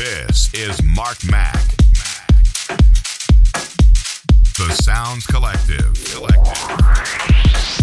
This is Mark Mack. The Sounds Collective. Collective.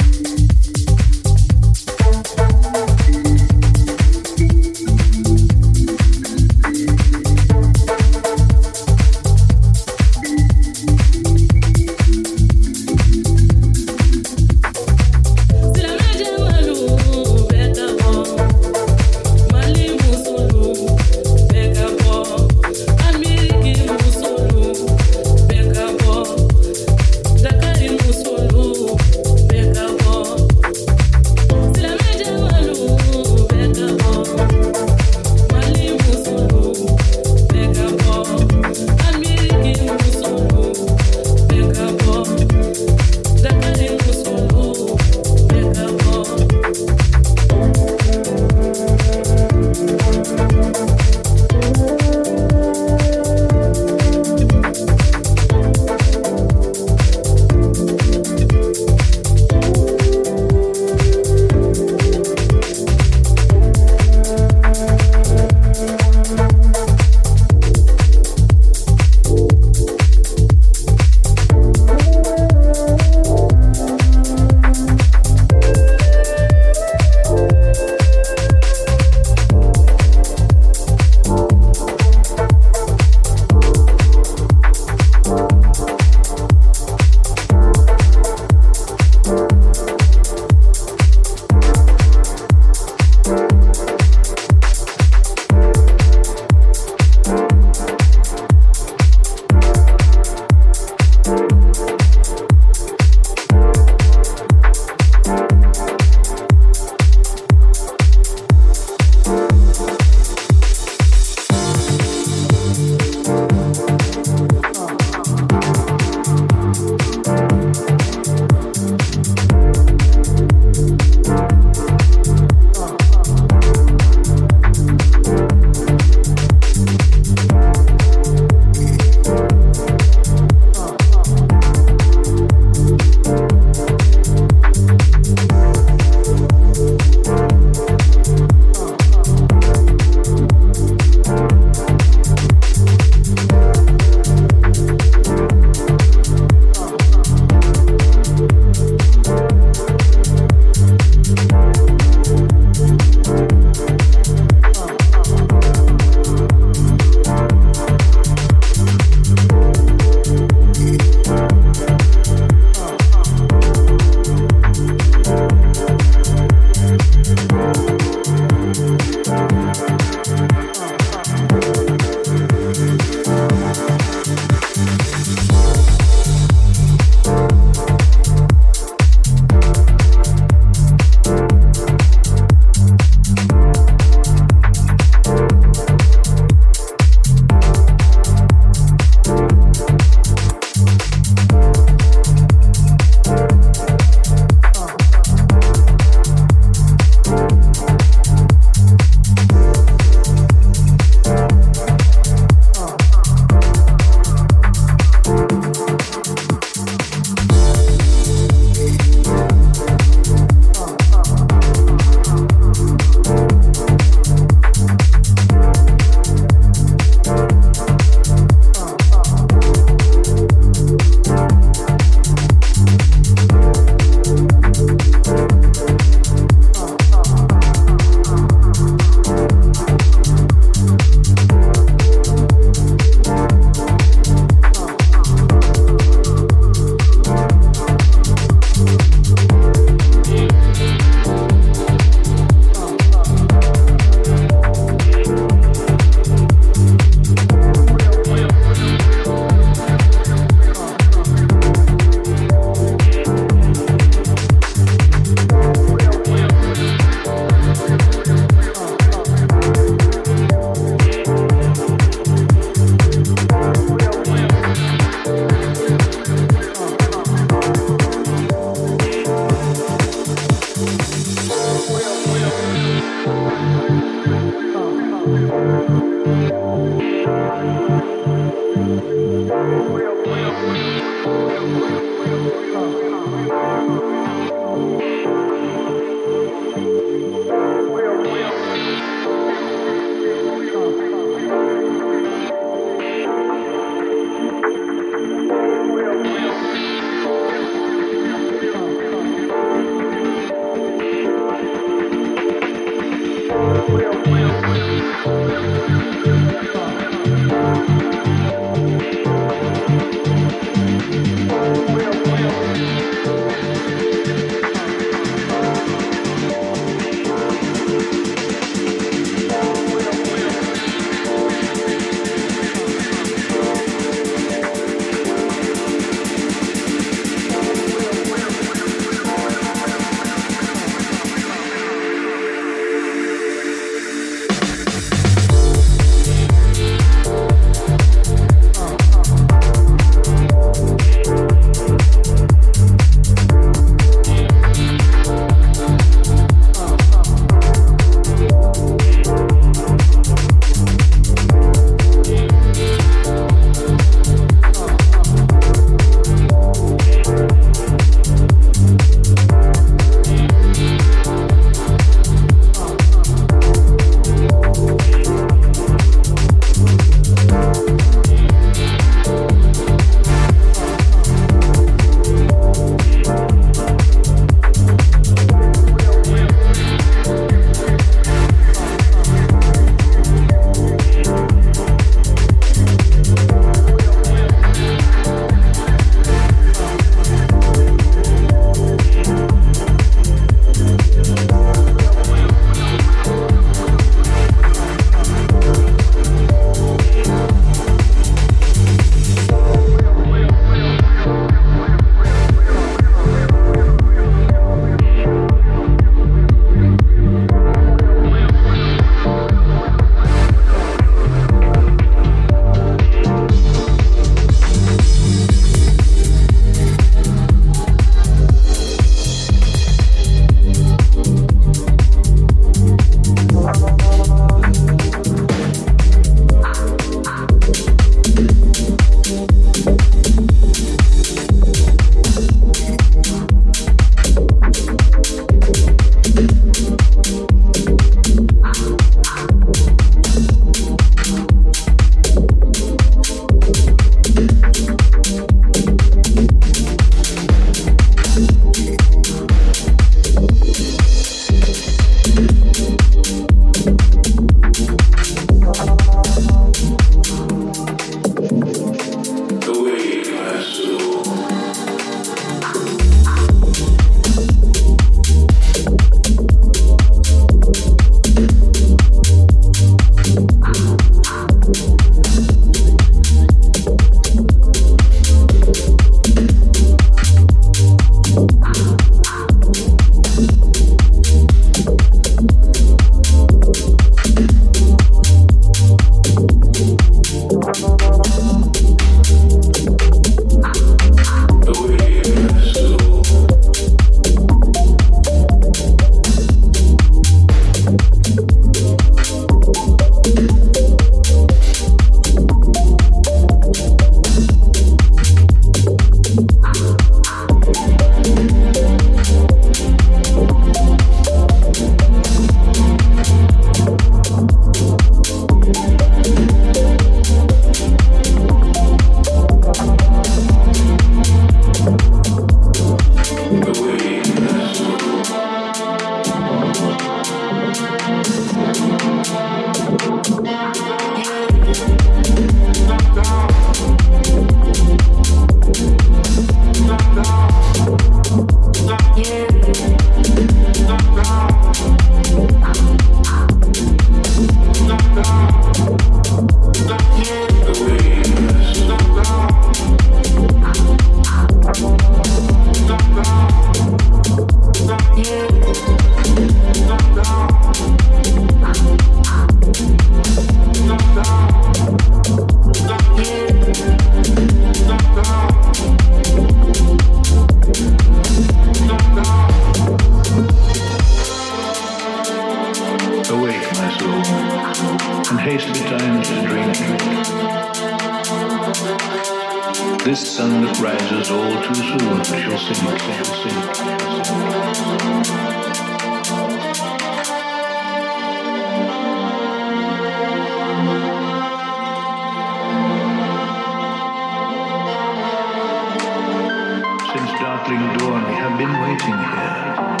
Darkling dawn we have been waiting here.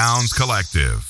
Sounds Collective.